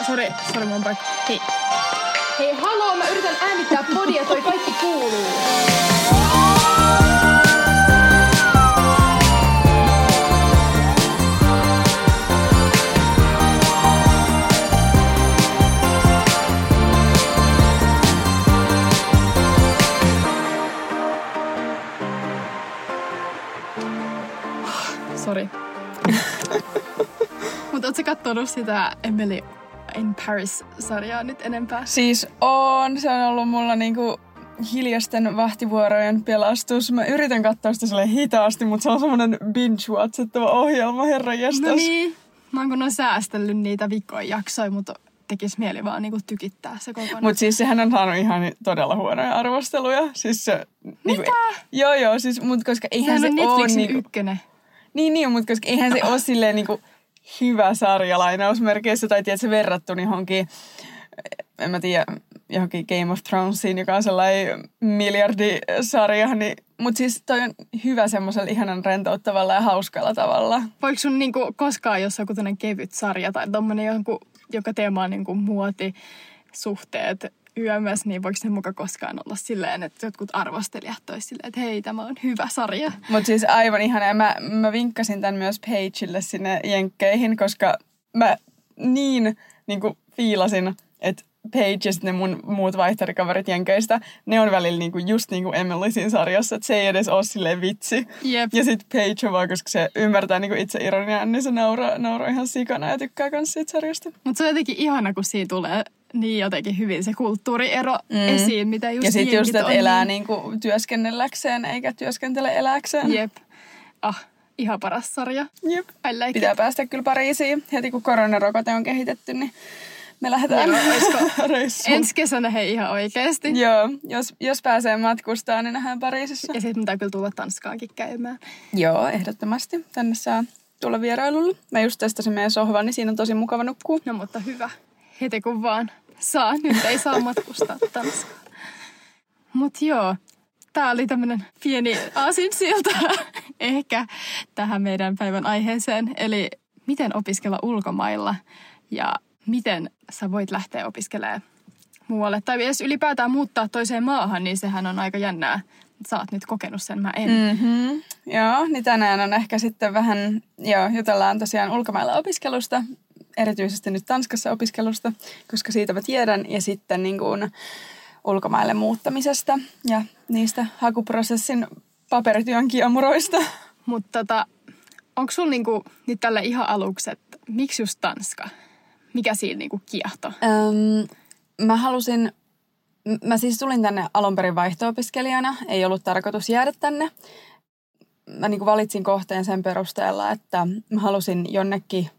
Sori, sori mun paikka. Hei. Hei, haloo, mä yritän äänittää podia, toi kaikki kuuluu. Sori. Mutta ootko kattonut sitä Emily in Paris-sarjaa nyt enempää? Siis on, se on ollut mulla niinku hiljaisten vahtivuorojen pelastus. Mä yritän katsoa sitä sille hitaasti, mutta se on semmoinen binge-watchettava ohjelma, herra jestas. No niin. Mä oon kun on säästellyt niitä viikkoja jaksoja, mutta tekis mieli vaan niinku tykittää se kokonaan. Mutta siis sehän on saanut ihan todella huonoja arvosteluja. Siis se, Mitä? Niinku, joo, joo, siis, mut koska eihän Sehän se on ole Netflixin niinku, ykkönen. Niin, niin, mutta koska eihän se ole silleen niinku hyvä sarja lainausmerkeissä, tai tiedätkö, verrattu johonkin, en mä tiedä, johonkin Game of Thronesiin, joka on sellainen miljardisarja, niin, mutta siis toi on hyvä semmoisella ihanan rentouttavalla ja hauskalla tavalla. Voiko sun niinku koskaan, jos on joku kevyt sarja tai tommonen jonkun, joka teema on niinku muoti, suhteet, yömös, niin voiko se muka koskaan olla silleen, että jotkut arvostelijat olisi silleen, että hei, tämä on hyvä sarja. Mutta siis aivan ihana. Mä, mä vinkkasin tämän myös Pageille sinne jenkkeihin, koska mä niin, niin kuin fiilasin, että Page ja ne mun muut vaihtarikaverit jenkeistä, ne on välillä niinku, just niin kuin Emily siinä sarjassa, että se ei edes ole silleen vitsi. Jep. Ja sitten Page on vaan, koska se ymmärtää niinku itse ironiaa, niin se nauraa, nauraa ihan sikana ja tykkää myös siitä sarjasta. Mutta se on jotenkin ihana, kun siinä tulee niin jotenkin hyvin se kulttuuriero mm. esiin, mitä just Ja sitten just, että elää niin... niinku työskennelläkseen eikä työskentele eläkseen. Jep. Ah, ihan paras sarja. Jep. I like Pitää it. päästä kyllä Pariisiin. Heti kun koronarokote on kehitetty, niin me lähdetään reissuun. Ensi kesänä hei ihan oikeasti. Joo, jos, jos pääsee matkustaa, niin nähdään Pariisissa. Ja sitten pitää kyllä tulla Tanskaankin käymään. Joo, ehdottomasti. Tänne saa tulla vierailulle. Mä just testasin meidän sohvan, niin siinä on tosi mukava nukkua. No mutta hyvä. Heti kun vaan saa. Nyt ei saa matkustaa Tanskaan. Mut joo, tää oli tämmönen pieni aasinsilta ehkä tähän meidän päivän aiheeseen. Eli miten opiskella ulkomailla ja miten sä voit lähteä opiskelemaan muualle. Tai edes ylipäätään muuttaa toiseen maahan, niin sehän on aika jännää. Sä oot nyt kokenut sen, mä en. Mm. Mm-hmm. Joo, niin tänään on ehkä sitten vähän, joo, jutellaan tosiaan ulkomailla opiskelusta, erityisesti nyt Tanskassa opiskelusta, koska siitä mä tiedän, ja sitten niin kuin ulkomaille muuttamisesta ja niistä hakuprosessin paperityön kiemuroista. Mutta tota, onko sulla niinku nyt tällä ihan aluksi, että miksi just Tanska? Mikä siinä niinku kiehto? Öm, mä halusin, mä siis tulin tänne alun perin vaihto-opiskelijana, ei ollut tarkoitus jäädä tänne. Mä niin valitsin kohteen sen perusteella, että mä halusin jonnekin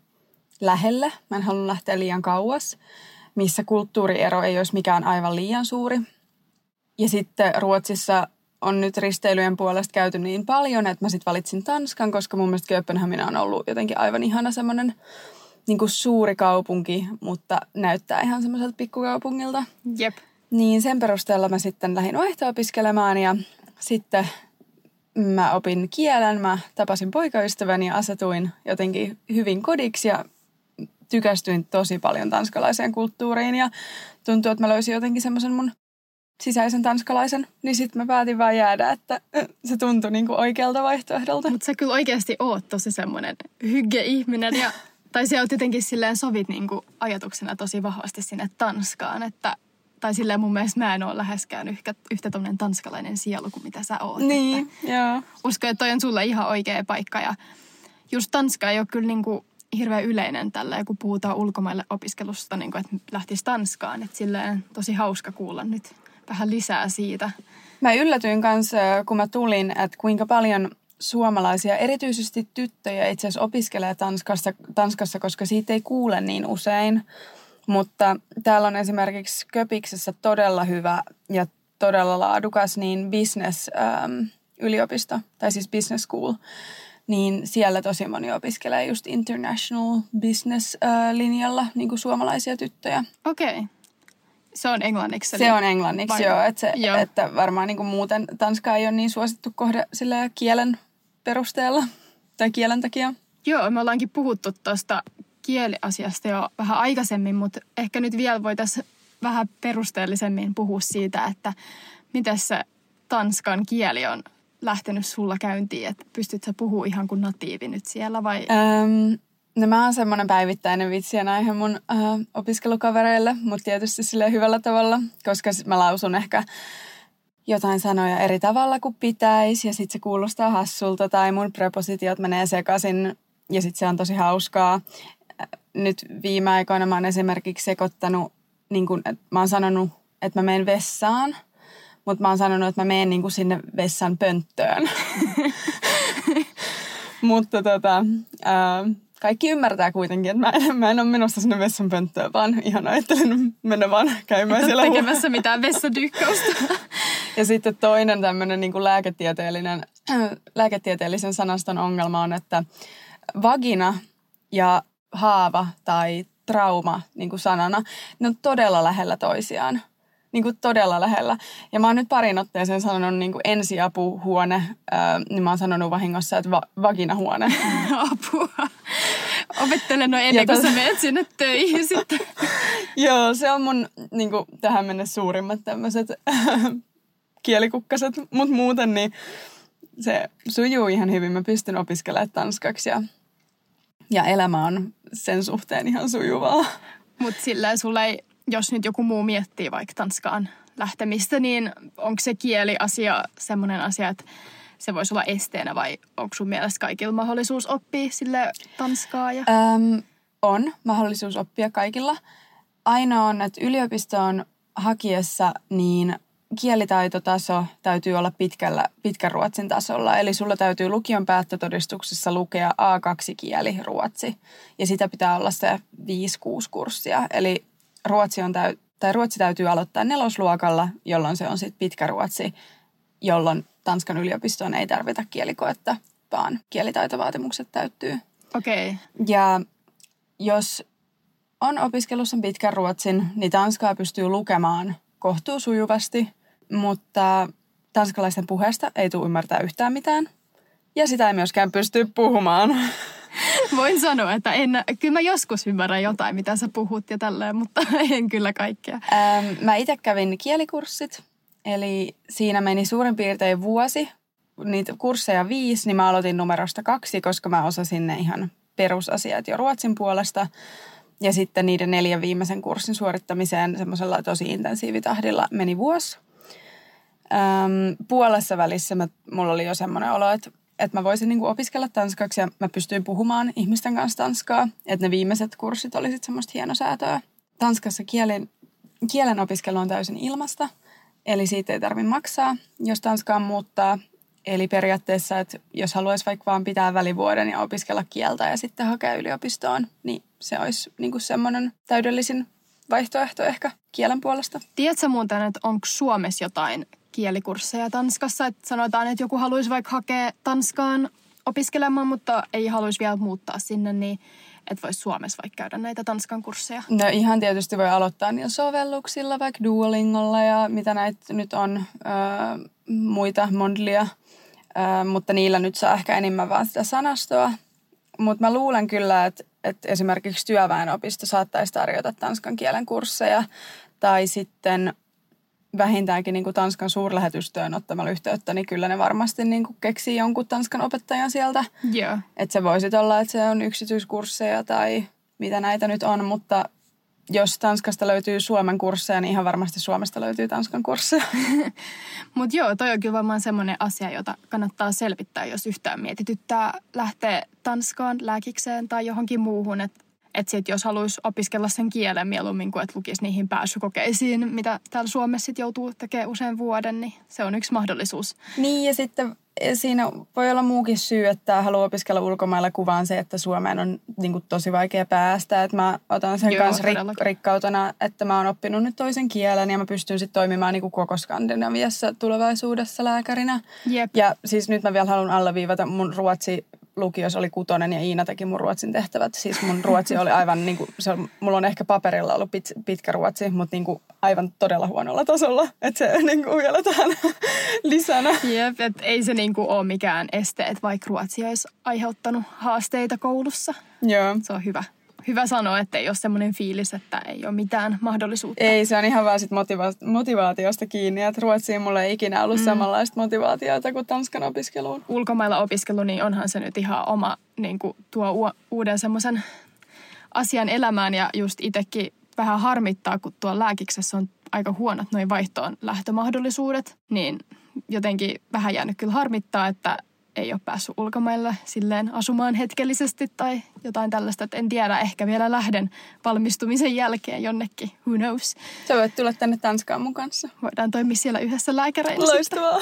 lähelle. Mä en halunnut lähteä liian kauas, missä kulttuuriero ei olisi mikään aivan liian suuri. Ja sitten Ruotsissa on nyt risteilyjen puolesta käyty niin paljon, että mä sitten valitsin Tanskan, koska mun mielestä Kööpenhamina on ollut jotenkin aivan ihana semmoinen niin kuin suuri kaupunki, mutta näyttää ihan semmoiselta pikkukaupungilta. Jep. Niin sen perusteella mä sitten lähdin vaihto-opiskelemaan ja sitten mä opin kielen, mä tapasin poikaystäväni ja asetuin jotenkin hyvin kodiksi ja tykästyin tosi paljon tanskalaiseen kulttuuriin ja tuntuu, että mä löysin jotenkin semmoisen mun sisäisen tanskalaisen, niin sitten mä päätin vaan jäädä, että se tuntui niinku oikealta vaihtoehdolta. Mutta sä kyllä oikeasti oot tosi semmoinen hygge-ihminen ja tai se on jotenkin silleen sovit niinku ajatuksena tosi vahvasti sinne Tanskaan, että tai silleen mun mielestä mä en ole läheskään yhtä, yhtä tommonen tanskalainen sielu kuin mitä sä oot. Niin, Että joo. uskon, että toi on sulle ihan oikea paikka ja just Tanska ei ole kyllä niinku hirveän yleinen tällä, kun puhutaan ulkomaille opiskelusta, niin kuin, että lähtisi Tanskaan. Että silleen tosi hauska kuulla nyt vähän lisää siitä. Mä yllätyin kanssa, kun mä tulin, että kuinka paljon suomalaisia, erityisesti tyttöjä itse asiassa opiskelee Tanskassa, Tanskassa, koska siitä ei kuule niin usein. Mutta täällä on esimerkiksi Köpiksessä todella hyvä ja todella laadukas niin business ähm, yliopisto, tai siis business school. Niin siellä tosi moni opiskelee just international business äh, linjalla, niin kuin suomalaisia tyttöjä. Okei. Okay. Se on englanniksi. Se on englanniksi, Vai- joo. Että, se, Joo. että varmaan niin kuin muuten Tanska ei ole niin suosittu kohde sillä kielen perusteella tai kielen takia. Joo, me ollaankin puhuttu tuosta kieliasiasta jo vähän aikaisemmin, mutta ehkä nyt vielä voitaisiin vähän perusteellisemmin puhua siitä, että miten se tanskan kieli on lähtenyt sulla käyntiin, että pystytkö sä puhua ihan kuin natiivi nyt siellä vai? Öm, no mä oon semmoinen päivittäinen vitsien aihe mun äh, opiskelukavereille, mutta tietysti sille hyvällä tavalla, koska mä lausun ehkä jotain sanoja eri tavalla kuin pitäisi ja sitten se kuulostaa hassulta tai mun prepositiot menee sekaisin ja sitten se on tosi hauskaa. Nyt viime aikoina mä oon esimerkiksi sekoittanut, niin kun, mä oon sanonut, että mä menen vessaan, mutta mä oon sanonut, että mä menen niin sinne vessan pönttöön. mutta tota, ää, kaikki ymmärtää kuitenkin, että mä en, mä en ole menossa sinne vessan pönttöön, vaan ihan ajattelin mennä vaan käymään Et siellä. tekemässä mitään vessadykkausta. Ja sitten toinen tämmöinen niin lääketieteellinen, lääketieteellisen sanaston ongelma on, että vagina ja haava tai trauma niin kuin sanana, ne on todella lähellä toisiaan. Niin kuin todella lähellä. Ja mä oon nyt parin otteeseen sanonut niin kuin ensiapuhuone, ää, niin mä oon sanonut vahingossa, että va- vaginahuone. Apua. Opettele no ennen kuin Ja sä tot- menet sinne töihin sitten. Joo, se on mun niin kuin, tähän mennessä suurimmat tämmöiset kielikukkaset. Mutta muuten niin se sujuu ihan hyvin. Mä pystyn opiskelemaan tanskaksi ja, ja elämä on sen suhteen ihan sujuvaa. Mutta sillä sulla ei, jos nyt joku muu miettii vaikka Tanskaan lähtemistä, niin onko se kieliasia semmoinen asia, että se voisi olla esteenä vai onko sun mielestä kaikilla mahdollisuus oppia sille Tanskaa? Ja... Öm, on mahdollisuus oppia kaikilla. Ainoa on, että yliopistoon hakiessa niin kielitaitotaso täytyy olla pitkällä, pitkän ruotsin tasolla. Eli sulla täytyy lukion päättötodistuksessa lukea A2-kieli ruotsi. Ja sitä pitää olla se 5-6 kurssia. Eli ruotsi, on täy- tai ruotsi täytyy aloittaa nelosluokalla, jolloin se on sitten pitkä ruotsi, jolloin Tanskan yliopistoon ei tarvita kielikoetta, vaan kielitaitovaatimukset täyttyy. Okei. Okay. Ja jos on opiskellut sen pitkän ruotsin, niin tanskaa pystyy lukemaan kohtuu sujuvasti, mutta tanskalaisten puheesta ei tule ymmärtää yhtään mitään. Ja sitä ei myöskään pysty puhumaan. Voin sanoa, että en, kyllä mä joskus ymmärrän jotain, mitä sä puhut ja tälleen, mutta en kyllä kaikkea. Ähm, mä itse kävin kielikurssit, eli siinä meni suurin piirtein vuosi. Niitä kursseja viisi, niin mä aloitin numerosta kaksi, koska mä osasin ne ihan perusasiat jo ruotsin puolesta. Ja sitten niiden neljän viimeisen kurssin suorittamiseen semmoisella tosi intensiivitahdilla meni vuosi. Öm, puolessa välissä mä, mulla oli jo semmoinen olo, että, että mä voisin niinku opiskella tanskaksi ja mä pystyin puhumaan ihmisten kanssa tanskaa. Että ne viimeiset kurssit oli sitten semmoista hienosäätöä. Tanskassa kielen, kielen opiskelu on täysin ilmasta, eli siitä ei tarvitse maksaa, jos Tanskaan muuttaa. Eli periaatteessa, että jos haluaisi vaikka vaan pitää välivuoden ja opiskella kieltä ja sitten hakea yliopistoon, niin se olisi niin kuin semmoinen täydellisin vaihtoehto ehkä kielen puolesta. Tiedätkö muuten, että onko Suomessa jotain kielikursseja Tanskassa? Että sanotaan, että joku haluaisi vaikka hakea Tanskaan opiskelemaan, mutta ei haluaisi vielä muuttaa sinne, niin että voisi Suomessa vaikka käydä näitä Tanskan kursseja. No ihan tietysti voi aloittaa niillä sovelluksilla, vaikka Duolingolla ja mitä näitä nyt on, öö, muita Mondlia, öö, mutta niillä nyt saa ehkä enemmän vaan sitä sanastoa. Mutta mä luulen kyllä, että, että esimerkiksi työväenopisto saattaisi tarjota tanskan kielen kursseja tai sitten vähintäänkin niin kuin Tanskan suurlähetystöön ottamalla yhteyttä, niin kyllä ne varmasti niin kuin keksii jonkun Tanskan opettajan sieltä. Joo. Että se voisi olla, että se on yksityiskursseja tai mitä näitä nyt on, mutta jos Tanskasta löytyy Suomen kursseja, niin ihan varmasti Suomesta löytyy Tanskan kursseja. Mutta joo, toi on kyllä varmaan semmoinen asia, jota kannattaa selvittää, jos yhtään mietityttää lähteä Tanskaan lääkikseen tai johonkin muuhun. Että et sit jos haluaisi opiskella sen kielen mieluummin kuin että lukisi niihin pääsykokeisiin, mitä täällä Suomessa sit joutuu tekemään usein vuoden, niin se on yksi mahdollisuus. Niin ja sitten siinä voi olla muukin syy, että haluaa opiskella ulkomailla kuvaan se, että Suomeen on niin kuin, tosi vaikea päästä. Että mä otan sen Joo, kanssa rik- rikkautena, että mä oon oppinut nyt toisen kielen ja mä pystyn sitten toimimaan niin kuin koko Skandinaviassa tulevaisuudessa lääkärinä. Jep. Ja siis nyt mä vielä haluan alleviivata, mun ruotsi lukios oli kutonen ja Iina teki mun ruotsin tehtävät. Siis mun ruotsi oli aivan, niin kuin, se on, mulla on ehkä paperilla ollut pit, pitkä ruotsi, mutta niin kuin aivan todella huonolla tasolla. Että se niin kuin vielä tähän lisänä. Jep, et ei se niinku ole mikään este, että vaikka ruotsi olisi aiheuttanut haasteita koulussa. Joo. Se on hyvä, hyvä sanoa, että ei ole semmoinen fiilis, että ei ole mitään mahdollisuutta. Ei, se on ihan vaan sit motiva- motivaatiosta kiinni, että Ruotsiin mulla ei ikinä ollut mm. samanlaista motivaatiota kuin Tanskan opiskeluun. Ulkomailla opiskelu, niin onhan se nyt ihan oma, niin kuin tuo u- uuden semmoisen asian elämään ja just itsekin vähän harmittaa, kun tuo lääkiksessä on aika huonot noin vaihtoon lähtömahdollisuudet, niin jotenkin vähän jäänyt kyllä harmittaa, että ei ole päässyt ulkomaille silleen asumaan hetkellisesti tai jotain tällaista, että en tiedä, ehkä vielä lähden valmistumisen jälkeen jonnekin, who knows. Sä voit tulla tänne Tanskaan mun kanssa. Voidaan toimia siellä yhdessä lääkäreinä. Loistavaa.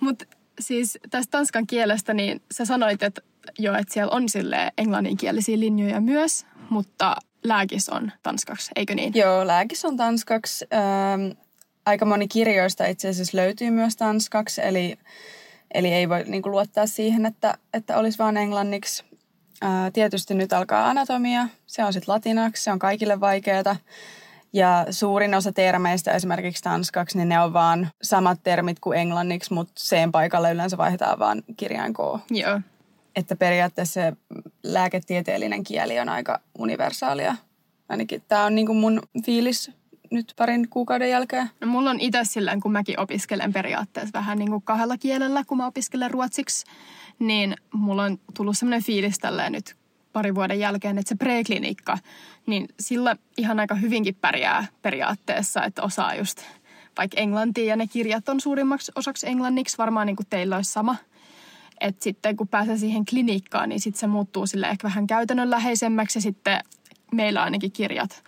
Mutta siis tästä tanskan kielestä, niin sä sanoit, että jo, että siellä on sille englanninkielisiä linjoja myös, mutta lääkis on tanskaksi, eikö niin? Joo, lääkis on tanskaksi. Ähm, aika moni kirjoista itse asiassa löytyy myös tanskaksi, eli, eli ei voi niin kuin, luottaa siihen, että, että olisi vain englanniksi. Ää, tietysti nyt alkaa anatomia, se on sitten latinaksi, se on kaikille vaikeaa. Ja suurin osa termeistä esimerkiksi tanskaksi, niin ne on vaan samat termit kuin englanniksi, mutta sen paikalla yleensä vaihdetaan vaan kirjain K. Joo. Että periaatteessa se lääketieteellinen kieli on aika universaalia. Ainakin tämä on niin kuin mun fiilis nyt parin kuukauden jälkeen. No, mulla on itse silleen, kun mäkin opiskelen periaatteessa vähän niin kuin kahdella kielellä, kun mä opiskelen ruotsiksi, niin mulla on tullut semmoinen fiilis tälleen nyt pari vuoden jälkeen, että se preklinikka, niin sillä ihan aika hyvinkin pärjää periaatteessa, että osaa just vaikka englantia ja ne kirjat on suurimmaksi osaksi englanniksi, varmaan niin kuin teillä olisi sama. Että sitten kun pääsee siihen klinikkaan, niin sitten se muuttuu sille ehkä vähän käytännönläheisemmäksi ja sitten meillä ainakin kirjat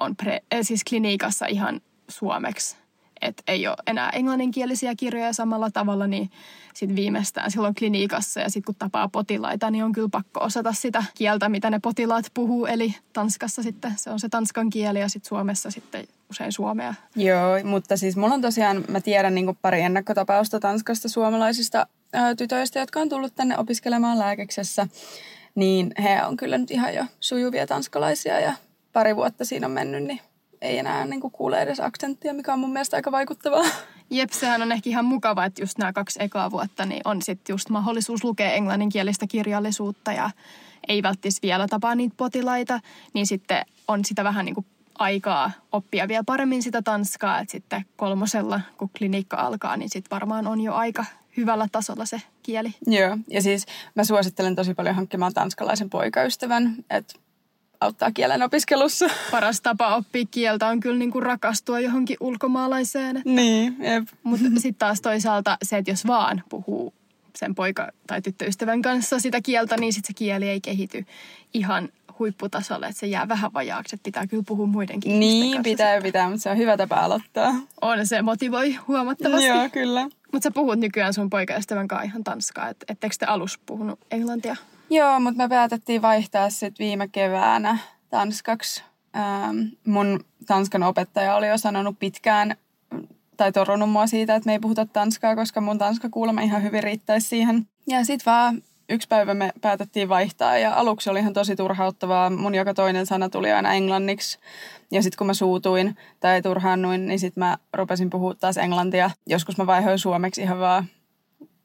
on pre, siis klinikassa ihan suomeksi. Että ei ole enää englanninkielisiä kirjoja samalla tavalla, niin sitten viimeistään silloin klinikassa ja sitten kun tapaa potilaita, niin on kyllä pakko osata sitä kieltä, mitä ne potilaat puhuu. Eli Tanskassa sitten se on se tanskan kieli ja sitten Suomessa sitten usein suomea. Joo, mutta siis mulla on tosiaan, mä tiedän niin pari ennakkotapausta Tanskasta suomalaisista ää, tytöistä, jotka on tullut tänne opiskelemaan lääkeksessä. Niin he on kyllä nyt ihan jo sujuvia tanskalaisia ja pari vuotta siinä on mennyt, niin ei enää niin kuin kuule edes aksenttia, mikä on mun mielestä aika vaikuttavaa. Jep, sehän on ehkä ihan mukava, että just nämä kaksi ekaa vuotta niin on sitten just mahdollisuus lukea englanninkielistä kirjallisuutta ja ei välttis vielä tapaa niitä potilaita, niin sitten on sitä vähän niin kuin aikaa oppia vielä paremmin sitä tanskaa, että sitten kolmosella, kun klinikka alkaa, niin sitten varmaan on jo aika hyvällä tasolla se kieli. Joo, ja siis mä suosittelen tosi paljon hankkimaan tanskalaisen poikaystävän, että auttaa kielen opiskelussa. Paras tapa oppia kieltä on kyllä niinku rakastua johonkin ulkomaalaiseen. Että... Niin, jep. Mutta sitten taas toisaalta se, että jos vaan puhuu sen poika- tai tyttöystävän kanssa sitä kieltä, niin sitten se kieli ei kehity ihan huipputasolle, että se jää vähän vajaaksi, että pitää kyllä puhua muidenkin Niin, kanssa pitää, sitä. pitää, mutta se on hyvä tapa aloittaa. On, se motivoi huomattavasti. Joo, kyllä. Mutta sä puhut nykyään sun poikaystävän kanssa ihan tanskaa, että etteikö te alus puhunut englantia? Joo, mutta me päätettiin vaihtaa sitten viime keväänä tanskaksi. Ähm, mun tanskan opettaja oli jo sanonut pitkään tai torunut mua siitä, että me ei puhuta tanskaa, koska mun tanska kuulemma ihan hyvin riittäisi siihen. Ja sitten vaan yksi päivä me päätettiin vaihtaa ja aluksi oli ihan tosi turhauttavaa. Mun joka toinen sana tuli aina englanniksi. Ja sitten kun mä suutuin tai turhaannuin, niin sitten mä rupesin puhua taas englantia. Joskus mä vaihoin suomeksi ihan vaan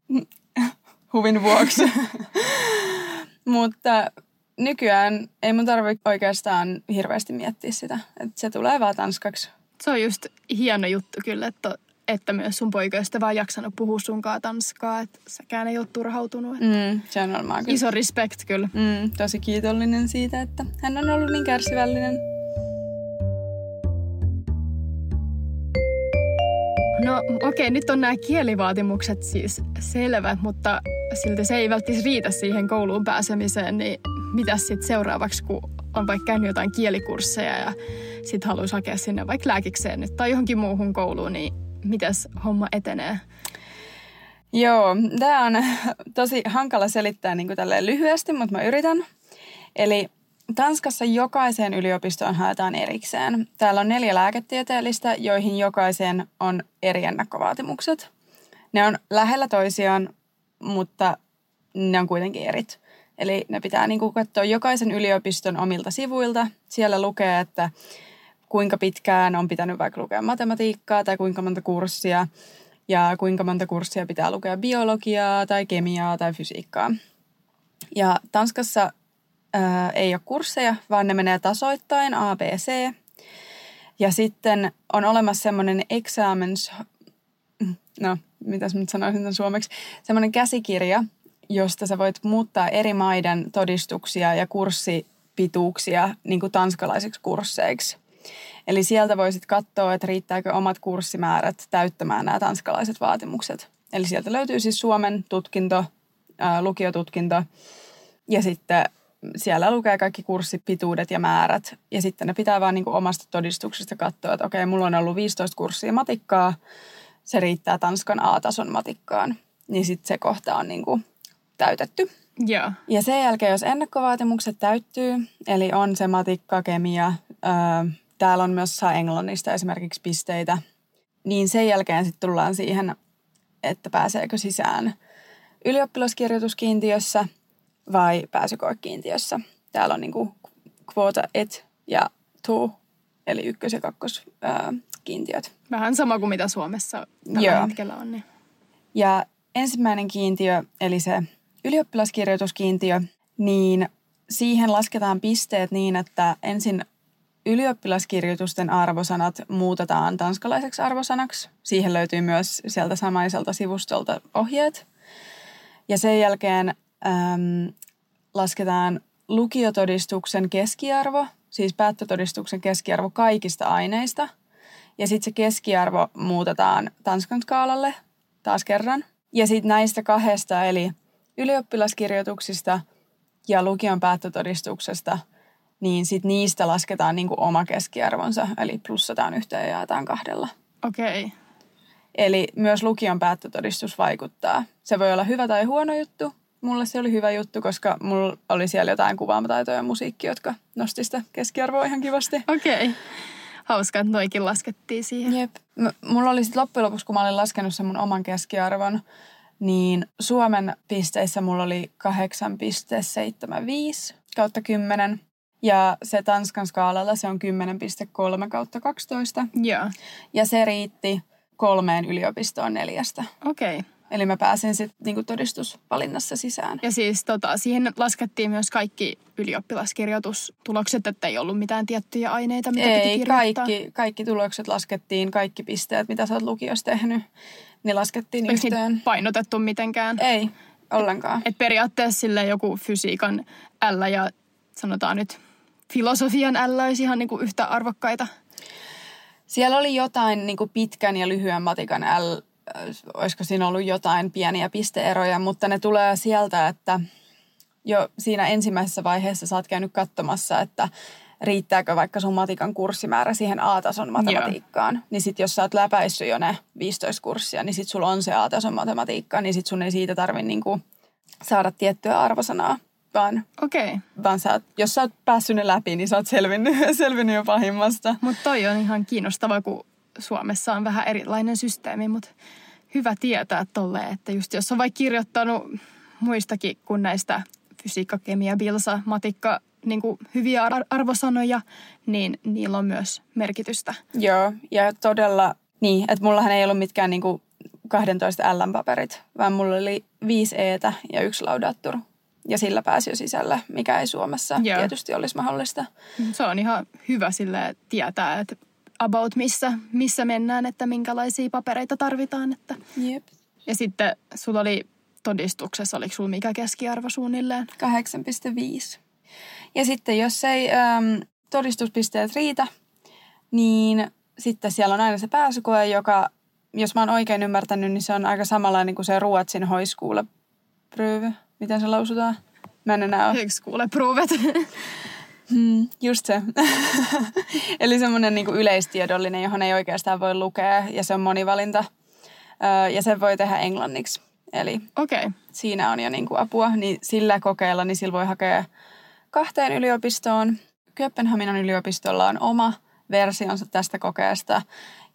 huvin vuoksi. Mutta nykyään ei mun tarvitse oikeastaan hirveästi miettiä sitä. Että se tulee vaan tanskaksi. Se on just hieno juttu kyllä, että, että myös sun poikaystävä on jaksanut puhua sunkaan tanskaa. Että säkään ei ole turhautunut. Mm, se on kyllä. Iso respect kyllä. Mm, tosi kiitollinen siitä, että hän on ollut niin kärsivällinen. No okei, okay, nyt on nämä kielivaatimukset siis selvät, mutta silti se ei välttämättä riitä siihen kouluun pääsemiseen, niin mitä sitten seuraavaksi, kun on vaikka käynyt jotain kielikursseja ja sitten haluaisi hakea sinne vaikka lääkikseen nyt tai johonkin muuhun kouluun, niin mitäs homma etenee? Joo, tämä on tosi hankala selittää niin kuin lyhyesti, mutta mä yritän. Eli Tanskassa jokaiseen yliopistoon haetaan erikseen. Täällä on neljä lääketieteellistä, joihin jokaiseen on eri ennakkovaatimukset. Ne on lähellä toisiaan, mutta ne on kuitenkin erit. Eli ne pitää niin kuin katsoa jokaisen yliopiston omilta sivuilta. Siellä lukee, että kuinka pitkään on pitänyt vaikka lukea matematiikkaa tai kuinka monta kurssia ja kuinka monta kurssia pitää lukea biologiaa tai kemiaa tai fysiikkaa. Ja Tanskassa ää, ei ole kursseja, vaan ne menee tasoittain A, B, C. Ja sitten on olemassa semmoinen examens, no mitäs nyt sanoisin tämän suomeksi, semmoinen käsikirja, josta sä voit muuttaa eri maiden todistuksia ja kurssipituuksia niin kuin tanskalaisiksi kursseiksi. Eli sieltä voisit katsoa, että riittääkö omat kurssimäärät täyttämään nämä tanskalaiset vaatimukset. Eli sieltä löytyy siis Suomen tutkinto, ää, lukiotutkinto ja sitten siellä lukee kaikki kurssipituudet ja määrät. Ja sitten ne pitää vaan niin kuin omasta todistuksesta katsoa, että okei, mulla on ollut 15 kurssia matikkaa, se riittää Tanskan A-tason matikkaan. Niin sitten se kohta on niin kuin täytetty. Joo. Ja sen jälkeen, jos ennakkovaatimukset täyttyy, eli on se matikka, kemia, öö, täällä on myös saa englannista esimerkiksi pisteitä, niin sen jälkeen sitten tullaan siihen, että pääseekö sisään ylioppilaskirjoituskiintiössä vai pääsykoekiintiössä. Täällä on niinku kvota et ja two, eli ykkös- ja kakkoskiintiöt. Vähän sama kuin mitä Suomessa tällä Joo. hetkellä on. Niin. Ja ensimmäinen kiintiö, eli se ylioppilaskirjoituskiintiö, niin siihen lasketaan pisteet niin, että ensin ylioppilaskirjoitusten arvosanat muutetaan tanskalaiseksi arvosanaksi. Siihen löytyy myös sieltä samaiselta sivustolta ohjeet. Ja sen jälkeen äm, lasketaan lukiotodistuksen keskiarvo, siis päättötodistuksen keskiarvo kaikista aineista. Ja sitten se keskiarvo muutetaan Tanskan skaalalle taas kerran. Ja sitten näistä kahdesta, eli ylioppilaskirjoituksista ja lukion päättötodistuksesta, niin sitten niistä lasketaan niinku oma keskiarvonsa, eli plussataan yhteen ja jaetaan kahdella. Okei. Okay. Eli myös lukion päättötodistus vaikuttaa. Se voi olla hyvä tai huono juttu. Mulle se oli hyvä juttu, koska mulla oli siellä jotain kuvaamataitoja ja musiikki, jotka nosti sitä keskiarvoa ihan kivasti. Okei. Okay. Hauska, että noikin laskettiin siihen. Jep. M- mulla oli sitten loppujen lopuksi, kun mä olin laskenut sen mun oman keskiarvon, niin Suomen pisteissä mulla oli 8,75 kautta 10. Ja se Tanskan skaalalla se on 10,3 kautta 12. Joo. Ja se riitti kolmeen yliopistoon neljästä. Okei. Okay. Eli mä pääsin sitten niinku todistusvalinnassa sisään. Ja siis tota, siihen laskettiin myös kaikki ylioppilaskirjoitustulokset, että ei ollut mitään tiettyjä aineita, mitä piti Ei, kirjoittaa. kaikki, kaikki tulokset laskettiin, kaikki pisteet, mitä sä oot lukiossa tehnyt, niin laskettiin niitä yhteen. painotettu mitenkään? Ei, ollenkaan. Et periaatteessa sille joku fysiikan L ja sanotaan nyt filosofian L olisi ihan niinku yhtä arvokkaita. Siellä oli jotain niin kuin pitkän ja lyhyen matikan L, olisiko siinä ollut jotain pieniä pisteeroja, mutta ne tulee sieltä, että jo siinä ensimmäisessä vaiheessa sä oot käynyt katsomassa, että riittääkö vaikka sun matikan kurssimäärä siihen A-tason matematiikkaan. Joo. Niin sit jos sä oot läpäissyt jo ne 15 kurssia, niin sit sulla on se A-tason matematiikka, niin sit sun ei siitä tarvi niinku saada tiettyä arvosanaa, vaan. Okay. vaan sä oot, jos sä oot päässyt ne läpi, niin sä oot selvinnyt, selvinnyt jo pahimmasta. Mutta toi on ihan kiinnostava, kun Suomessa on vähän erilainen systeemi, mutta hyvä tietää tolle, että just jos on vaikka kirjoittanut muistakin kuin näistä fysiikka, kemia, bilsa, matikka, niin kuin hyviä ar- arvosanoja, niin niillä on myös merkitystä. Joo, ja todella niin, että mullahan ei ollut mitkään niinku 12 L-paperit, vaan mulla oli viisi Etä ja yksi laudaattur. Ja sillä pääsi jo sisällä, mikä ei Suomessa. Joo. tietysti olisi mahdollista. Se on ihan hyvä sille tietää, että about missä, missä mennään, että minkälaisia papereita tarvitaan. Että. Jep. Ja sitten sulla oli todistuksessa, oliko sulla mikä keskiarvo suunnilleen? 8,5. Ja sitten jos ei äm, todistuspisteet riitä, niin sitten siellä on aina se pääsykoe, joka, jos mä oon oikein ymmärtänyt, niin se on aika samanlainen kuin se Ruotsin hoiskuulepryyvy. Miten se lausutaan? Mä en enää ole. Högskoleprovet. Hmm, just se. Eli semmoinen niinku yleistiedollinen, johon ei oikeastaan voi lukea ja se on monivalinta. Öö, ja sen voi tehdä englanniksi. Eli. Okay. siinä on jo niinku apua. Niin sillä kokeilla, niin sillä voi hakea kahteen yliopistoon. Kööpenhaminan yliopistolla on oma versionsa tästä kokeesta.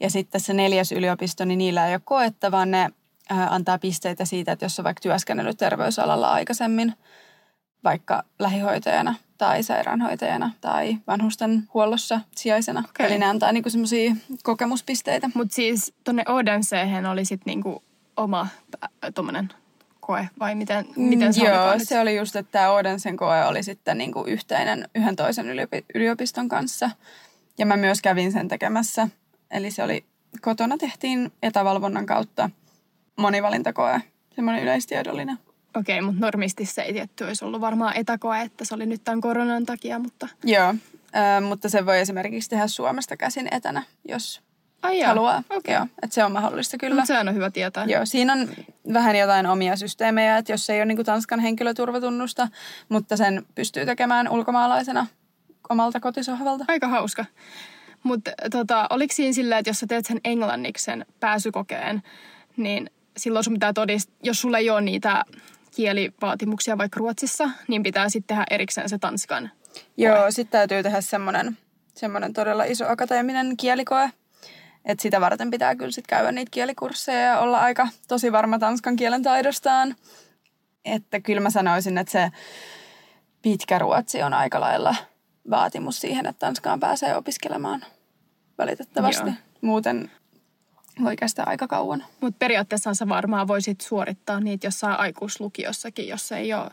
Ja sitten se neljäs yliopisto, niin niillä ei ole koetta, vaan ne antaa pisteitä siitä, että jos on vaikka työskennellyt terveysalalla aikaisemmin, vaikka lähihoitajana tai sairaanhoitajana tai vanhusten huollossa sijaisena. Okay. Eli ne antaa niinku semmoisia kokemuspisteitä. Mutta siis tonne Odenseen oli sitten niinku oma tommonen koe vai miten, miten se Mm, Joo, oli se oli just, että tämä Odensen koe oli sitten niin kuin yhteinen yhden toisen yliopi- yliopiston kanssa. Ja mä myös kävin sen tekemässä. Eli se oli, kotona tehtiin etävalvonnan kautta monivalintakoe, semmoinen yleistiedollinen. Okei, mutta normisti se ei tietty olisi ollut varmaan etäkoe, että se oli nyt tämän koronan takia, mutta... Joo, ö, mutta se voi esimerkiksi tehdä Suomesta käsin etänä, jos Ai joo, haluaa. okei. Joo, että se on mahdollista kyllä. Mutta sehän on hyvä tietää. Joo, siinä on vähän jotain omia systeemejä, että jos ei ole niin Tanskan henkilöturvatunnusta, mutta sen pystyy tekemään ulkomaalaisena omalta kotisohvalta. Aika hauska. Mutta tota, oliko siinä silleen, että jos sä teet sen englanniksi sen pääsykokeen, niin silloin sun pitää todistaa, jos sulla ei ole niitä kielivaatimuksia vaikka Ruotsissa, niin pitää sitten tehdä erikseen se Tanskan. Joo, sitten täytyy tehdä semmoinen, semmoinen todella iso akateeminen kielikoe. Että sitä varten pitää kyllä sitten käydä niitä kielikursseja ja olla aika tosi varma tanskan kielen taidostaan. Että kyllä mä sanoisin, että se pitkä ruotsi on aika lailla vaatimus siihen, että tanskaan pääsee opiskelemaan valitettavasti. Joo. Muuten voi kestää aika kauan. Mutta periaatteessa sä varmaan voisit suorittaa niitä jossain aikuislukiossakin, jos ei ole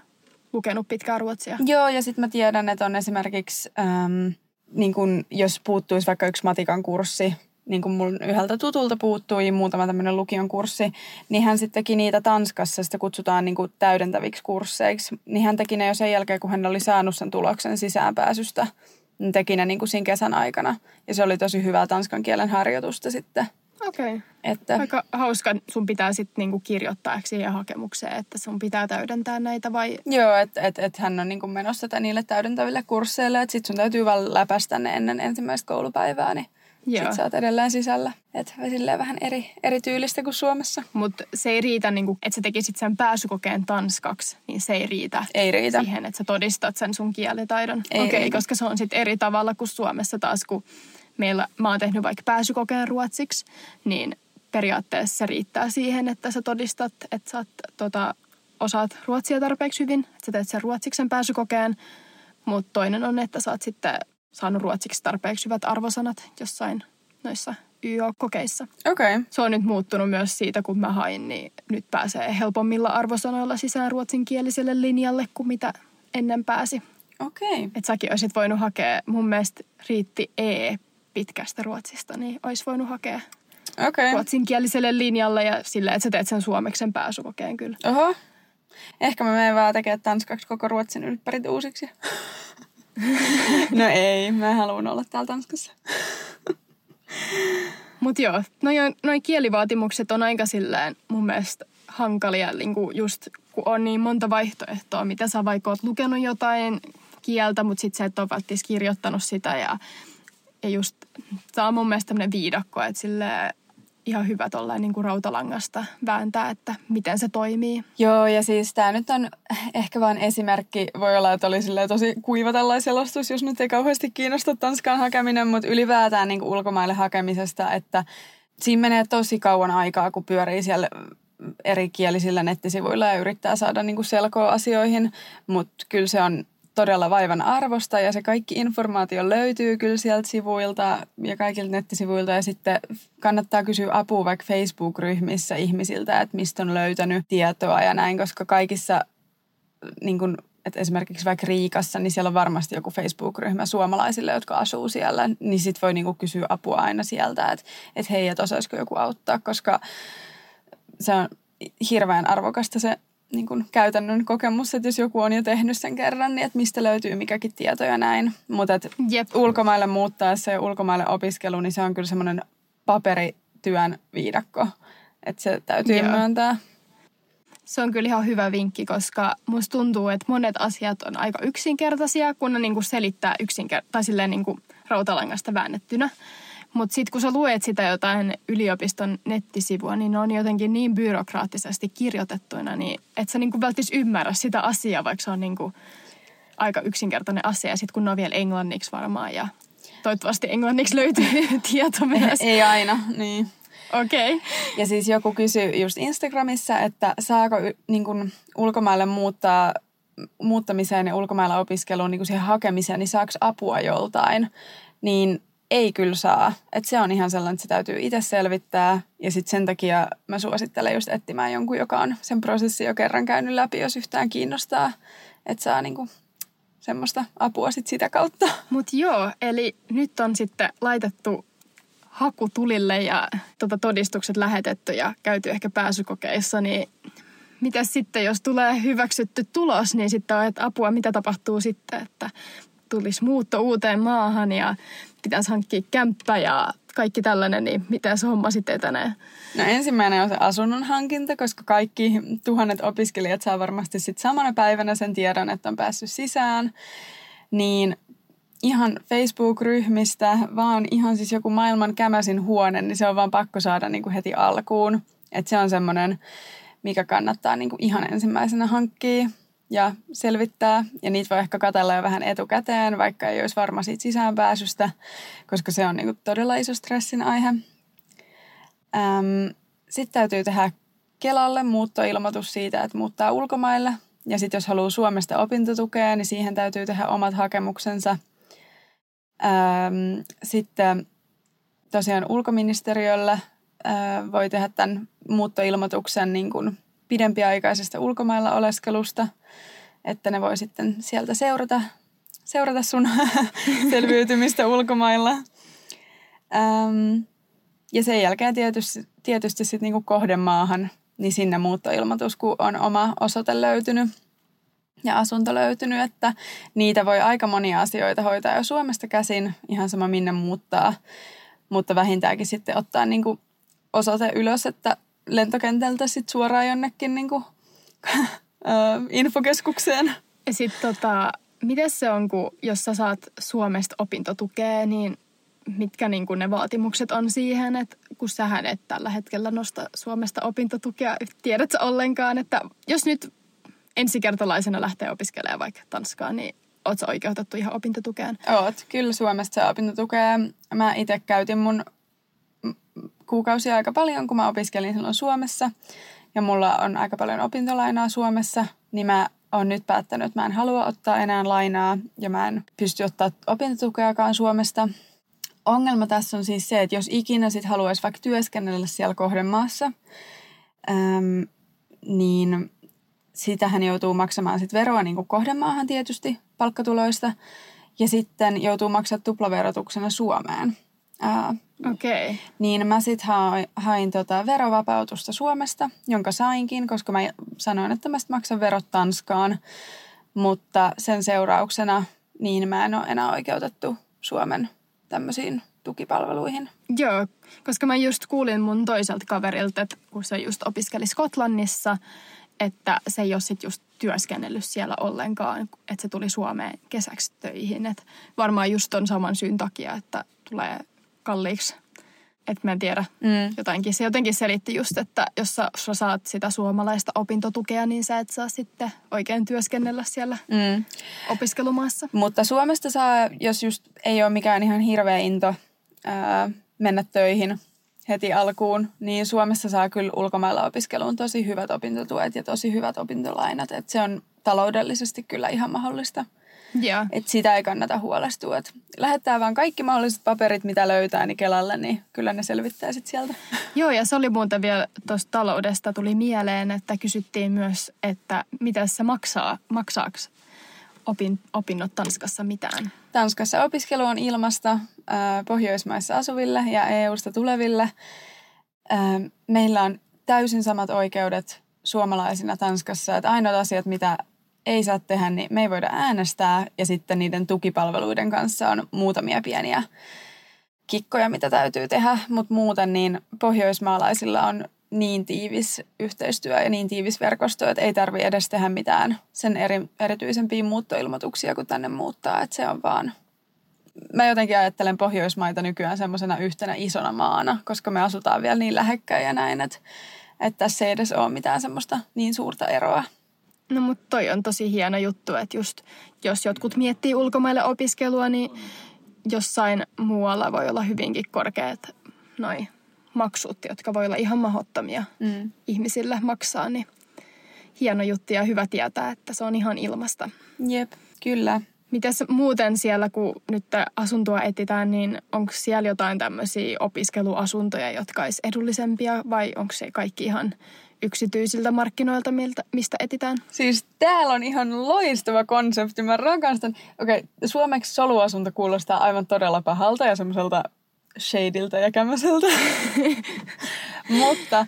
lukenut pitkää ruotsia. Joo, ja sitten mä tiedän, että on esimerkiksi, äm, niin kun, jos puuttuisi vaikka yksi matikan kurssi, niin kuin mun yhdeltä tutulta puuttui muutama tämmöinen lukion kurssi, niin hän sitten teki niitä Tanskassa, sitä kutsutaan niin kuin täydentäviksi kursseiksi. Niin hän teki ne jo sen jälkeen, kun hän oli saanut sen tuloksen sisäänpääsystä. Niin teki ne niin kuin siinä kesän aikana. Ja se oli tosi hyvää tanskan kielen harjoitusta sitten. Okei. Okay. Että, Aika hauska, sun pitää sitten niinku kirjoittaa siihen hakemukseen, että sun pitää täydentää näitä vai... Joo, että et, et hän on niin kuin menossa tätä niille täydentäville kursseille, että sit sun täytyy vaan läpäistä ne ennen ensimmäistä koulupäivää, niin Joo. sit sä oot edelleen sisällä. Että silleen vähän eri, eri tyylistä kuin Suomessa. Mutta se ei riitä, niinku, että sä tekisit sen pääsykokeen tanskaksi, niin se ei riitä Ei riitä. siihen, että sä todistat sen sun kielitaidon. Ei Okei, riitä. koska se on sitten eri tavalla kuin Suomessa taas, kun meillä, mä oon tehnyt vaikka pääsykokeen ruotsiksi, niin periaatteessa se riittää siihen, että sä todistat, että sä oot, tota, osaat ruotsia tarpeeksi hyvin, että sä teet sen ruotsiksen pääsykokeen, mutta toinen on, että sä oot sitten saanut ruotsiksi tarpeeksi hyvät arvosanat jossain noissa YO-kokeissa. Okei. Okay. Se on nyt muuttunut myös siitä, kun mä hain, niin nyt pääsee helpommilla arvosanoilla sisään ruotsinkieliselle linjalle kuin mitä ennen pääsi. Okei. Okay. Että säkin olisit voinut hakea, mun mielestä riitti E pitkästä ruotsista, niin olisi voinut hakea. Okay. ruotsinkieliselle linjalle ja sillä, että sä teet sen suomeksi sen pääsykokeen kyllä. Oho. Ehkä mä menen vaan tekemään tanskaksi koko Ruotsin ylppärit uusiksi. no ei, mä haluan olla täällä Tanskassa. Mutta joo, noin noi kielivaatimukset on aika silleen mun mielestä hankalia, niin kuin just kun on niin monta vaihtoehtoa, mitä sä vaikka oot lukenut jotain kieltä, mutta sit sä et ole kirjoittanut sitä ja, ja just, tää on mun mielestä tämmöinen viidakko, että sille ihan hyvä tollain niin kuin rautalangasta vääntää, että miten se toimii. Joo, ja siis tämä nyt on ehkä vain esimerkki. Voi olla, että oli tosi kuiva tällainen selostus, jos nyt ei kauheasti kiinnosta Tanskan hakeminen, mutta ylipäätään niin kuin ulkomaille hakemisesta, että siinä menee tosi kauan aikaa, kun pyörii siellä erikielisillä nettisivuilla ja yrittää saada niin kuin selkoa asioihin, mutta kyllä se on todella vaivan arvosta ja se kaikki informaatio löytyy kyllä sieltä sivuilta ja kaikilta nettisivuilta. Ja sitten kannattaa kysyä apua vaikka Facebook-ryhmissä ihmisiltä, että mistä on löytänyt tietoa ja näin, koska kaikissa niin kuin, että esimerkiksi vaikka Riikassa, niin siellä on varmasti joku Facebook-ryhmä suomalaisille, jotka asuu siellä, niin sit voi niin kuin kysyä apua aina sieltä, että, että hei, että osaisiko joku auttaa, koska se on hirveän arvokasta se niin kuin käytännön kokemus, että jos joku on jo tehnyt sen kerran, niin että mistä löytyy mikäkin tieto ja näin. Mutta ulkomaille muuttaessa ja ulkomaille opiskelu, niin se on kyllä semmoinen paperityön viidakko. Että se täytyy Joo. myöntää. Se on kyllä ihan hyvä vinkki, koska musta tuntuu, että monet asiat on aika yksinkertaisia, kun ne niinku selittää yksinker- tai silleen niinku rautalangasta väännettynä. Mutta sitten kun sä luet sitä jotain yliopiston nettisivua, niin ne on jotenkin niin byrokraattisesti kirjoitettuina, niin et sä niinku välttis ymmärrä sitä asiaa, vaikka se on niinku aika yksinkertainen asia. Sitten kun ne on vielä englanniksi varmaan ja toivottavasti englanniksi löytyy tieto myös. Ei aina, niin. Okei. Okay. Ja siis joku kysyi just Instagramissa, että saako niin kuin ulkomaille muuttaa muuttamiseen ja ulkomailla opiskeluun niin kuin siihen hakemiseen, niin saako apua joltain? Niin ei kyllä saa. Että se on ihan sellainen, että se täytyy itse selvittää. Ja sitten sen takia mä suosittelen just etsimään jonkun, joka on sen prosessin jo kerran käynyt läpi, jos yhtään kiinnostaa. Että saa niinku semmoista apua sit sitä kautta. Mutta joo, eli nyt on sitten laitettu haku tulille ja tota todistukset lähetetty ja käyty ehkä pääsykokeissa, niin mitä sitten, jos tulee hyväksytty tulos, niin sitten on, että apua, mitä tapahtuu sitten, että tulisi muutto uuteen maahan ja pitäisi hankkia kämppä ja kaikki tällainen, niin miten se homma sitten etenee? No ensimmäinen on se asunnon hankinta, koska kaikki tuhannet opiskelijat saa varmasti sitten samana päivänä sen tiedon, että on päässyt sisään. Niin ihan Facebook-ryhmistä, vaan ihan siis joku maailman kämäsin huone, niin se on vaan pakko saada niin kuin heti alkuun. Että se on semmoinen, mikä kannattaa niin kuin ihan ensimmäisenä hankkia ja selvittää. Ja niitä voi ehkä katella jo vähän etukäteen, vaikka ei olisi varma siitä sisäänpääsystä, koska se on niin kuin todella iso stressin aihe. Sitten täytyy tehdä Kelalle muuttoilmoitus siitä, että muuttaa ulkomaille. Ja sitten jos haluaa Suomesta opintotukea, niin siihen täytyy tehdä omat hakemuksensa. Sitten tosiaan ulkoministeriöllä voi tehdä tämän muuttoilmoituksen niin kuin pidempiaikaisesta ulkomailla oleskelusta, että ne voi sitten sieltä seurata, seurata sun selviytymistä ulkomailla. Ähm, ja sen jälkeen tietysti, tietysti sitten niinku kohdemaahan, niin sinne muuttoilmoitus, kun on oma osoite löytynyt ja asunto löytynyt, että niitä voi aika monia asioita hoitaa jo Suomesta käsin, ihan sama minne muuttaa, mutta vähintäänkin sitten ottaa niinku osoite ylös, että lentokentältä sit suoraan jonnekin niin kuin, infokeskukseen. Ja sitten tota, miten se on, kun jos sä saat Suomesta opintotukea, niin mitkä niin kuin ne vaatimukset on siihen, että kun sähän et tällä hetkellä nosta Suomesta opintotukea, tiedät sä ollenkaan, että jos nyt ensikertalaisena lähtee opiskelemaan vaikka Tanskaan, niin oot sä oikeutettu ihan opintotukeen? Oot, kyllä Suomesta saa opintotukea. Mä itse käytin mun kuukausia aika paljon, kun mä opiskelin silloin Suomessa. Ja mulla on aika paljon opintolainaa Suomessa, niin mä oon nyt päättänyt, että mä en halua ottaa enää lainaa ja mä en pysty ottaa opintotukeakaan Suomesta. Ongelma tässä on siis se, että jos ikinä sit haluaisi vaikka työskennellä siellä kohdemaassa, äm, niin sitähän joutuu maksamaan sit veroa niin kuin kohdemaahan tietysti palkkatuloista ja sitten joutuu maksamaan tuplaverotuksena Suomeen. Ää, Okay. Niin mä sitten hain, hain tota verovapautusta Suomesta, jonka sainkin, koska mä sanoin, että mä sit maksan verot Tanskaan. Mutta sen seurauksena niin mä en ole enää oikeutettu Suomen tämmöisiin tukipalveluihin. Joo, koska mä just kuulin mun toiselta kaverilta, että kun se just opiskeli Skotlannissa, että se ei ole sit just työskennellyt siellä ollenkaan, että se tuli Suomeen kesäksi töihin. Et varmaan just ton saman syyn takia, että tulee kalliiksi. Että mä en tiedä, mm. jotenkin. Se jotenkin selitti just, että jos sä, sä saat sitä suomalaista opintotukea, niin sä et saa sitten oikein työskennellä siellä mm. opiskelumaassa. Mutta Suomesta saa, jos just ei ole mikään ihan hirveä into ää, mennä töihin heti alkuun, niin Suomessa saa kyllä ulkomailla opiskeluun tosi hyvät opintotuet ja tosi hyvät opintolainat. Et se on taloudellisesti kyllä ihan mahdollista. Yeah. Että sitä ei kannata huolestua. Et lähettää vaan kaikki mahdolliset paperit, mitä löytää, niin Kelalle, niin kyllä ne selvittää sitten sieltä. Joo, ja se oli muuten vielä tuosta taloudesta tuli mieleen, että kysyttiin myös, että mitä se maksaa, maksaako opin, opinnot Tanskassa mitään? Tanskassa opiskelu on ilmasta Pohjoismaissa asuville ja EU-sta tuleville. meillä on täysin samat oikeudet suomalaisina Tanskassa. Että ainoat asiat, mitä ei saa tehdä, niin me ei voida äänestää. Ja sitten niiden tukipalveluiden kanssa on muutamia pieniä kikkoja, mitä täytyy tehdä. Mutta muuten niin pohjoismaalaisilla on niin tiivis yhteistyö ja niin tiivis verkosto, että ei tarvi edes tehdä mitään sen eri, erityisempiä muuttoilmoituksia, kun tänne muuttaa. Että se on vaan... Mä jotenkin ajattelen Pohjoismaita nykyään semmoisena yhtenä isona maana, koska me asutaan vielä niin lähekkäin ja näin, että, että tässä ei edes ole mitään semmoista niin suurta eroa. No mutta toi on tosi hieno juttu, että just jos jotkut miettii ulkomaille opiskelua, niin jossain muualla voi olla hyvinkin korkeat noi maksut, jotka voi olla ihan mahottomia mm. ihmisille maksaa, niin hieno juttu ja hyvä tietää, että se on ihan ilmasta. Jep, kyllä. Mitäs muuten siellä, kun nyt asuntoa etitään, niin onko siellä jotain tämmöisiä opiskeluasuntoja, jotka olisi edullisempia vai onko se kaikki ihan yksityisiltä markkinoilta, miltä, mistä etitään? Siis täällä on ihan loistava konsepti. Mä rakastan. Okei, okay, suomeksi soluasunto kuulostaa aivan todella pahalta ja semmoiselta shadilta ja kämmöseltä. Mutta äh,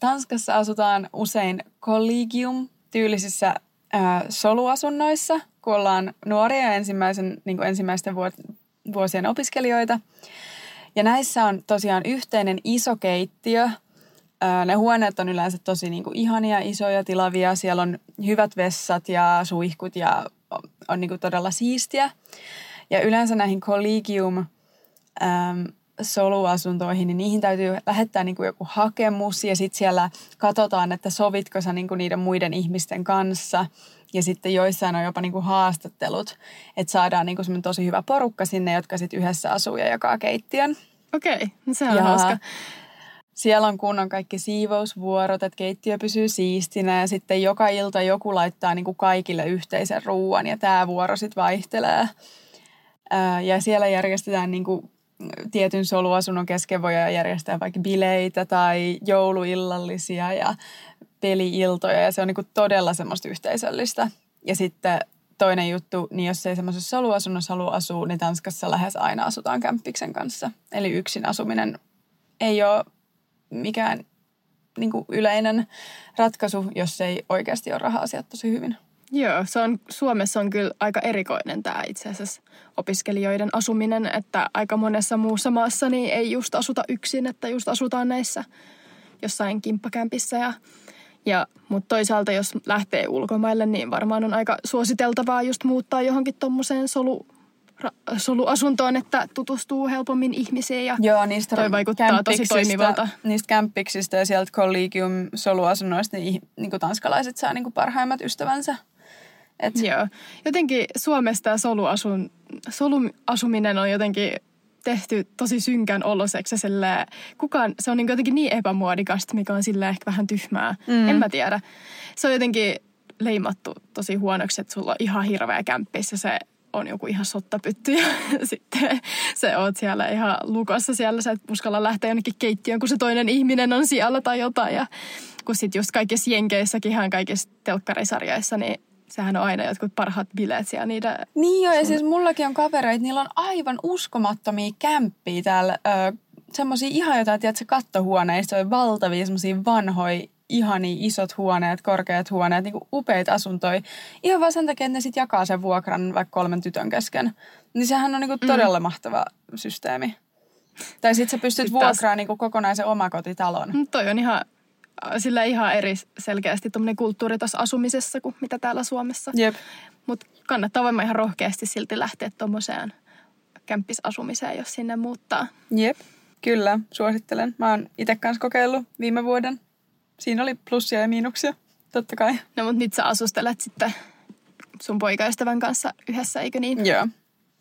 Tanskassa asutaan usein collegium-tyylisissä äh, soluasunnoissa, kun ollaan nuoria ensimmäisen, niin kuin ensimmäisten vuosien opiskelijoita. Ja näissä on tosiaan yhteinen iso keittiö. Ne huoneet on yleensä tosi niin kuin ihania, isoja, tilavia. Siellä on hyvät vessat ja suihkut ja on niin kuin todella siistiä. Ja yleensä näihin collegium ähm, soluasuntoihin, niin niihin täytyy lähettää niin kuin joku hakemus ja sitten siellä katsotaan, että sovitko sä niin kuin niiden muiden ihmisten kanssa. Ja sitten joissain on jopa niin kuin haastattelut, että saadaan niin kuin tosi hyvä porukka sinne, jotka sitten yhdessä asuu ja jakaa keittiön. Okei, okay, no se on ja hauska. Siellä on kunnon kaikki siivousvuorot, että keittiö pysyy siistinä ja sitten joka ilta joku laittaa niin kuin kaikille yhteisen ruuan ja tämä vuoro sitten vaihtelee. Ja siellä järjestetään niin kuin tietyn soluasunnon kesken voi järjestää vaikka bileitä tai jouluillallisia ja peliiltoja ja se on niin todella semmoista yhteisöllistä. Ja sitten toinen juttu, niin jos ei semmoisessa soluasunnossa halua asua, niin Tanskassa lähes aina asutaan kämppiksen kanssa. Eli yksin asuminen ei ole mikään niin yleinen ratkaisu, jos ei oikeasti ole raha-asiat tosi hyvin. Joo, se on, Suomessa on kyllä aika erikoinen tämä itse asiassa opiskelijoiden asuminen, että aika monessa muussa maassa niin ei just asuta yksin, että just asutaan näissä jossain kimppakämpissä ja ja, mutta toisaalta jos lähtee ulkomaille, niin varmaan on aika suositeltavaa just muuttaa johonkin tuommoiseen solu, soluasuntoon, että tutustuu helpommin ihmisiin ja Joo, niistä toi vaikuttaa tosi toimivalta. Niistä kämppiksistä ja sieltä collegium soluasunnoista niin, niin kuin tanskalaiset saa niin kuin parhaimmat ystävänsä. Et... Joo. Jotenkin Suomesta soluasun, soluasuminen on jotenkin tehty tosi synkän oloseksi. Sille, kukaan, se on niin jotenkin niin epämuodikasta, mikä on sille ehkä vähän tyhmää. Mm. En mä tiedä. Se on jotenkin leimattu tosi huonoksi, että sulla on ihan hirveä kämppis ja se on joku ihan sottapytty ja sitten se oot siellä ihan lukossa siellä. Sä et uskalla lähteä jonnekin keittiöön, kun se toinen ihminen on siellä tai jotain. Ja kun sitten just kaikissa jenkeissäkin, ihan kaikissa telkkarisarjoissa, niin sehän on aina jotkut parhaat bileet siellä niitä. Niin joo, ja siis mullakin on kavereita, niillä on aivan uskomattomia kämppiä täällä. Ö, semmosia ihan jotain, tiedätkö, kattohuoneista, on valtavia semmosia vanhoja ihani isot huoneet, korkeat huoneet, niin upeita asuntoja. Ihan vaan sen takia, että ne sitten jakaa sen vuokran vaikka kolmen tytön kesken. Niin sehän on niin kuin todella mm. mahtava systeemi. Tai sitten sä pystyt vuokraamaan niin kokonaisen omakotitalon. Mm, toi on ihan sillä ihan eri selkeästi tuommoinen kulttuuri tuossa asumisessa kuin mitä täällä Suomessa. Jep. Mutta kannattaa varmaan ihan rohkeasti silti lähteä tuommoiseen kämppisasumiseen, jos sinne muuttaa. Jep, kyllä, suosittelen. Mä oon itse kanssa kokeillut viime vuoden. Siinä oli plussia ja miinuksia, totta kai. No mutta nyt sä asustelet sitten sun poikaystävän kanssa yhdessä, eikö niin? Joo,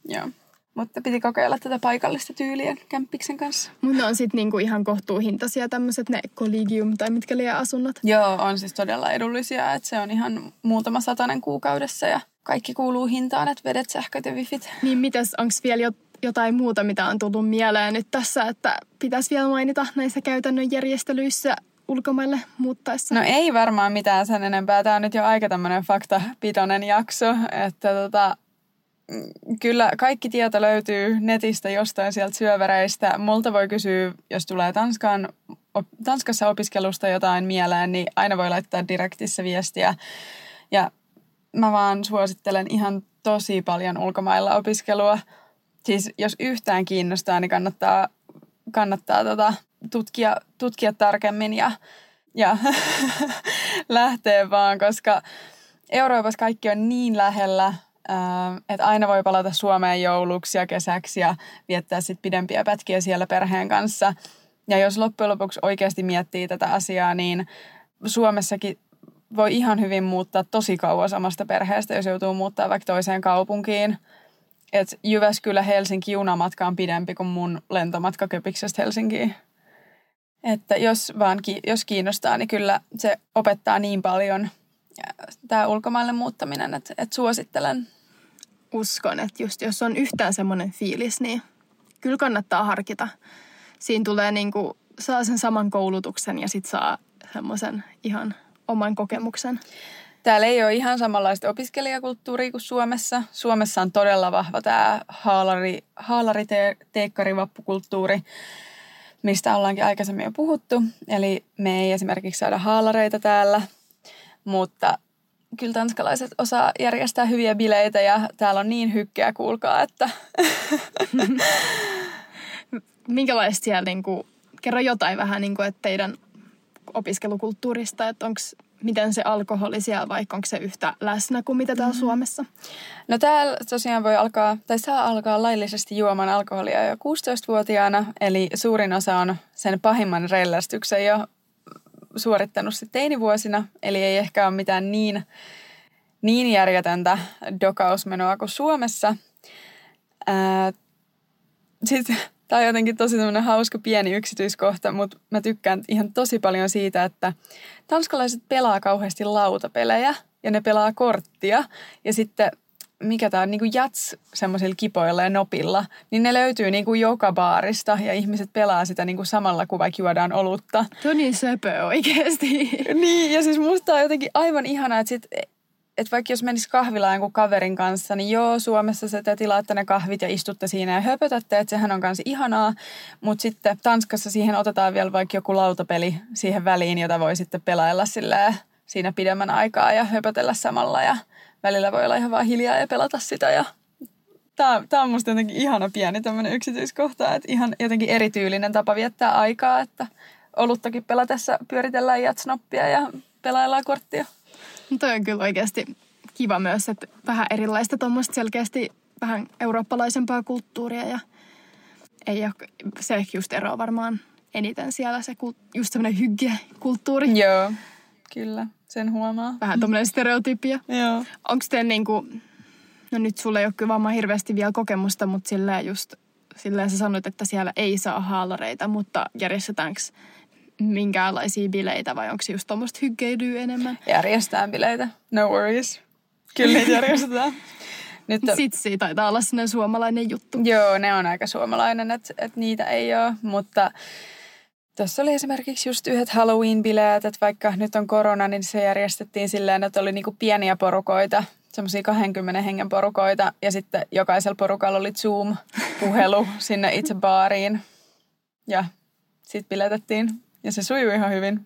joo. Mutta piti kokeilla tätä paikallista tyyliä kämppiksen kanssa. Mutta ne on sitten niinku ihan kohtuuhintaisia tämmöiset ne collegium tai mitkä liian asunnot. Joo, on siis todella edullisia. Että se on ihan muutama satanen kuukaudessa ja kaikki kuuluu hintaan, että vedet, sähköt ja wifit. Niin mitäs, onko vielä jotain muuta, mitä on tullut mieleen nyt tässä, että pitäisi vielä mainita näissä käytännön järjestelyissä ulkomaille muuttaessa? No ei varmaan mitään sen enempää. Tämä on nyt jo aika tämmöinen faktapitoinen jakso, että tota, kyllä kaikki tieto löytyy netistä jostain sieltä syövereistä. Multa voi kysyä, jos tulee Tanskan, Tanskassa opiskelusta jotain mieleen, niin aina voi laittaa direktissä viestiä. Ja mä vaan suosittelen ihan tosi paljon ulkomailla opiskelua. Siis jos yhtään kiinnostaa, niin kannattaa, kannattaa tota, tutkia, tutkia tarkemmin ja, ja lähteä vaan, koska Euroopassa kaikki on niin lähellä – että aina voi palata Suomeen jouluksi ja kesäksi ja viettää sitten pidempiä pätkiä siellä perheen kanssa. Ja jos loppujen lopuksi oikeasti miettii tätä asiaa, niin Suomessakin voi ihan hyvin muuttaa tosi kauas omasta perheestä, jos joutuu muuttaa vaikka toiseen kaupunkiin. Et Jyväskylä-Helsinki junamatka on pidempi kuin mun lentomatka Köpiksestä Helsinkiin. Että jos vaan jos kiinnostaa, niin kyllä se opettaa niin paljon tämä ulkomaille muuttaminen, että, että suosittelen uskon, että just jos on yhtään semmoinen fiilis, niin kyllä kannattaa harkita. Siinä tulee niin kuin, saa sen saman koulutuksen ja sitten saa semmoisen ihan oman kokemuksen. Täällä ei ole ihan samanlaista opiskelijakulttuuria kuin Suomessa. Suomessa on todella vahva tämä haalari, haalari vappukulttuuri, mistä ollaankin aikaisemmin jo puhuttu. Eli me ei esimerkiksi saada haalareita täällä, mutta kyllä tanskalaiset osaa järjestää hyviä bileitä ja täällä on niin hykkeä, kuulkaa, että... Minkälaista siellä, niin kuin, kerro jotain vähän, niin kuin, että teidän opiskelukulttuurista, että onko miten se alkoholi siellä, vaikka onko se yhtä läsnä kuin mitä täällä mm. Suomessa? No täällä tosiaan voi alkaa, tai saa alkaa laillisesti juomaan alkoholia jo 16-vuotiaana, eli suurin osa on sen pahimman rellästyksen jo suorittanut sitten teinivuosina, eli ei ehkä ole mitään niin, niin järjetöntä dokausmenoa kuin Suomessa. Sitten Tämä on jotenkin tosi semmoinen hauska pieni yksityiskohta, mutta mä tykkään ihan tosi paljon siitä, että tanskalaiset pelaa kauheasti lautapelejä ja ne pelaa korttia. Ja sitten mikä tämä on, niin kuin jats semmoisilla kipoilla ja nopilla, niin ne löytyy niin kuin joka baarista ja ihmiset pelaa sitä niin kuin samalla, kun vaikka juodaan olutta. Tuo niin söpö oikeasti. niin, ja siis musta on jotenkin aivan ihanaa, että sit että vaikka jos menisi kahvilaan jonkun kaverin kanssa, niin joo, Suomessa se te tilaatte ne kahvit ja istutte siinä ja höpötätte, että sehän on kanssa ihanaa. Mutta sitten Tanskassa siihen otetaan vielä vaikka joku lautapeli siihen väliin, jota voi sitten pelailla sillä siinä pidemmän aikaa ja höpötellä samalla ja välillä voi olla ihan vaan hiljaa ja pelata sitä ja Tämä, tämä on musta jotenkin ihana pieni tämmöinen yksityiskohta, että ihan jotenkin erityylinen tapa viettää aikaa, että oluttakin pelatessa pyöritellään jatsnoppia ja pelaillaan korttia. Toi on kyllä oikeasti kiva myös, että vähän erilaista tuommoista selkeästi vähän eurooppalaisempaa kulttuuria ja ei ole, se ehkä just eroa varmaan eniten siellä se just semmoinen hygge-kulttuuri. Joo, kyllä, sen huomaa. Vähän tuommoinen stereotypia. Joo. Onko teillä niinku, no nyt sulle ei ole kyllä varmaan hirveästi vielä kokemusta, mutta sillä just, sillä sä sanoit, että siellä ei saa haalareita, mutta järjestetäänkö minkäänlaisia bileitä vai onko se just tuommoista hyggeilyä enemmän? Järjestetään bileitä, no worries. Kyllä niitä järjestetään. Nyt on... Sitsi taitaa olla sellainen suomalainen juttu. Joo, ne on aika suomalainen, että, että niitä ei ole, mutta Tuossa oli esimerkiksi just yhdet Halloween-bileet, että vaikka nyt on korona, niin se järjestettiin silleen, että oli niinku pieniä porukoita, semmoisia 20 hengen porukoita, ja sitten jokaisella porukalla oli Zoom-puhelu sinne itse baariin. Ja sitten biletettiin ja se sujui ihan hyvin.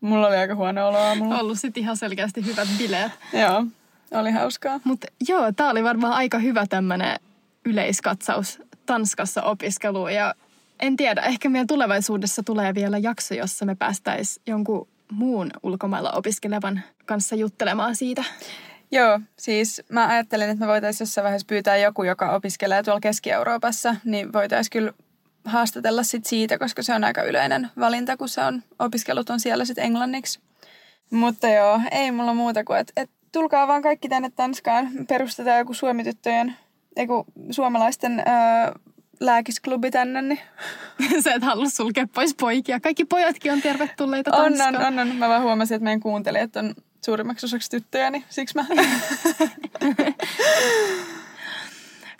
Mulla oli aika huono olo aamulla. Ollut sitten ihan selkeästi hyvät bileet. joo, oli hauskaa. Mutta joo, tää oli varmaan aika hyvä tämmönen yleiskatsaus Tanskassa opiskeluun. Ja en tiedä, ehkä meidän tulevaisuudessa tulee vielä jakso, jossa me päästäis jonkun muun ulkomailla opiskelevan kanssa juttelemaan siitä. Joo, siis mä ajattelin, että me voitaisiin jossain vaiheessa pyytää joku, joka opiskelee tuolla Keski-Euroopassa, niin voitaisiin kyllä haastatella sit siitä, koska se on aika yleinen valinta, kun se on, opiskelut on siellä sitten englanniksi. Mutta joo, ei mulla muuta kuin, että et tulkaa vaan kaikki tänne Tanskaan. Perustetaan joku suomityttöjen, eiku suomalaisten öö, lääkisklubi tänne. Niin. Sä et halua sulkea pois poikia. Kaikki pojatkin on tervetulleita Tanskaan. On, on, on, on. Mä vaan huomasin, että meidän kuuntelijat on suurimmaksi osaksi tyttöjä, niin siksi mä...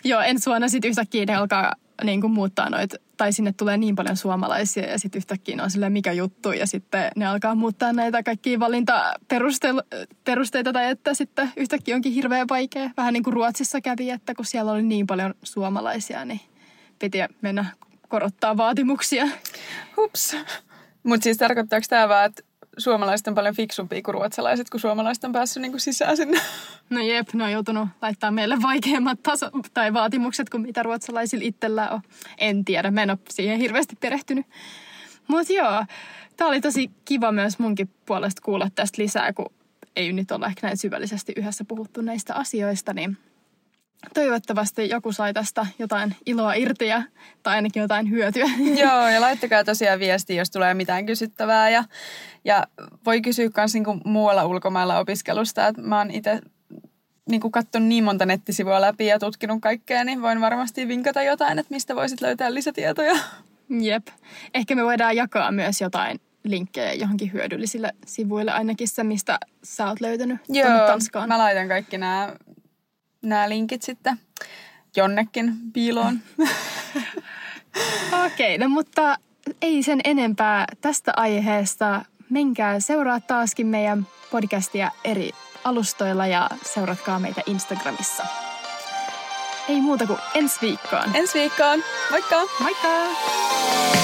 Joo, ensi vuonna sitten yhtäkkiä ne alkaa niin kuin muuttaa noita, tai sinne tulee niin paljon suomalaisia ja sitten yhtäkkiä on silleen mikä juttu ja sitten ne alkaa muuttaa näitä kaikkia valintaperusteita tai että sitten yhtäkkiä onkin hirveän vaikea. Vähän niin kuin Ruotsissa kävi, että kun siellä oli niin paljon suomalaisia, niin piti mennä korottaa vaatimuksia. Hups. Mutta siis tarkoittaako tämä vaan, että suomalaiset on paljon fiksumpia kuin ruotsalaiset, kun suomalaiset on päässyt niin kuin sisään sinne. No jep, ne on joutunut laittaa meille vaikeammat taso- tai vaatimukset kuin mitä ruotsalaisilla itsellään on. En tiedä, mä en ole siihen hirveästi perehtynyt. Mutta joo, tämä oli tosi kiva myös munkin puolesta kuulla tästä lisää, kun ei nyt olla ehkä näin syvällisesti yhdessä puhuttu näistä asioista, niin toivottavasti joku sai tästä jotain iloa irti ja, tai ainakin jotain hyötyä. Joo, ja laittakaa tosiaan viestiä, jos tulee mitään kysyttävää. Ja, ja voi kysyä myös niinku muualla ulkomailla opiskelusta. että mä oon itse niin katsonut niin monta nettisivua läpi ja tutkinut kaikkea, niin voin varmasti vinkata jotain, että mistä voisit löytää lisätietoja. Jep. Ehkä me voidaan jakaa myös jotain linkkejä johonkin hyödyllisille sivuille, ainakin se, mistä sä oot löytänyt Joo, Tanskaan. mä laitan kaikki nämä nämä linkit sitten jonnekin piiloon. Okei, no mutta ei sen enempää tästä aiheesta. Menkää seuraa taaskin meidän podcastia eri alustoilla ja seuratkaa meitä Instagramissa. Ei muuta kuin ensi viikkoon. Ensi viikkoon. Moikka! Moikka!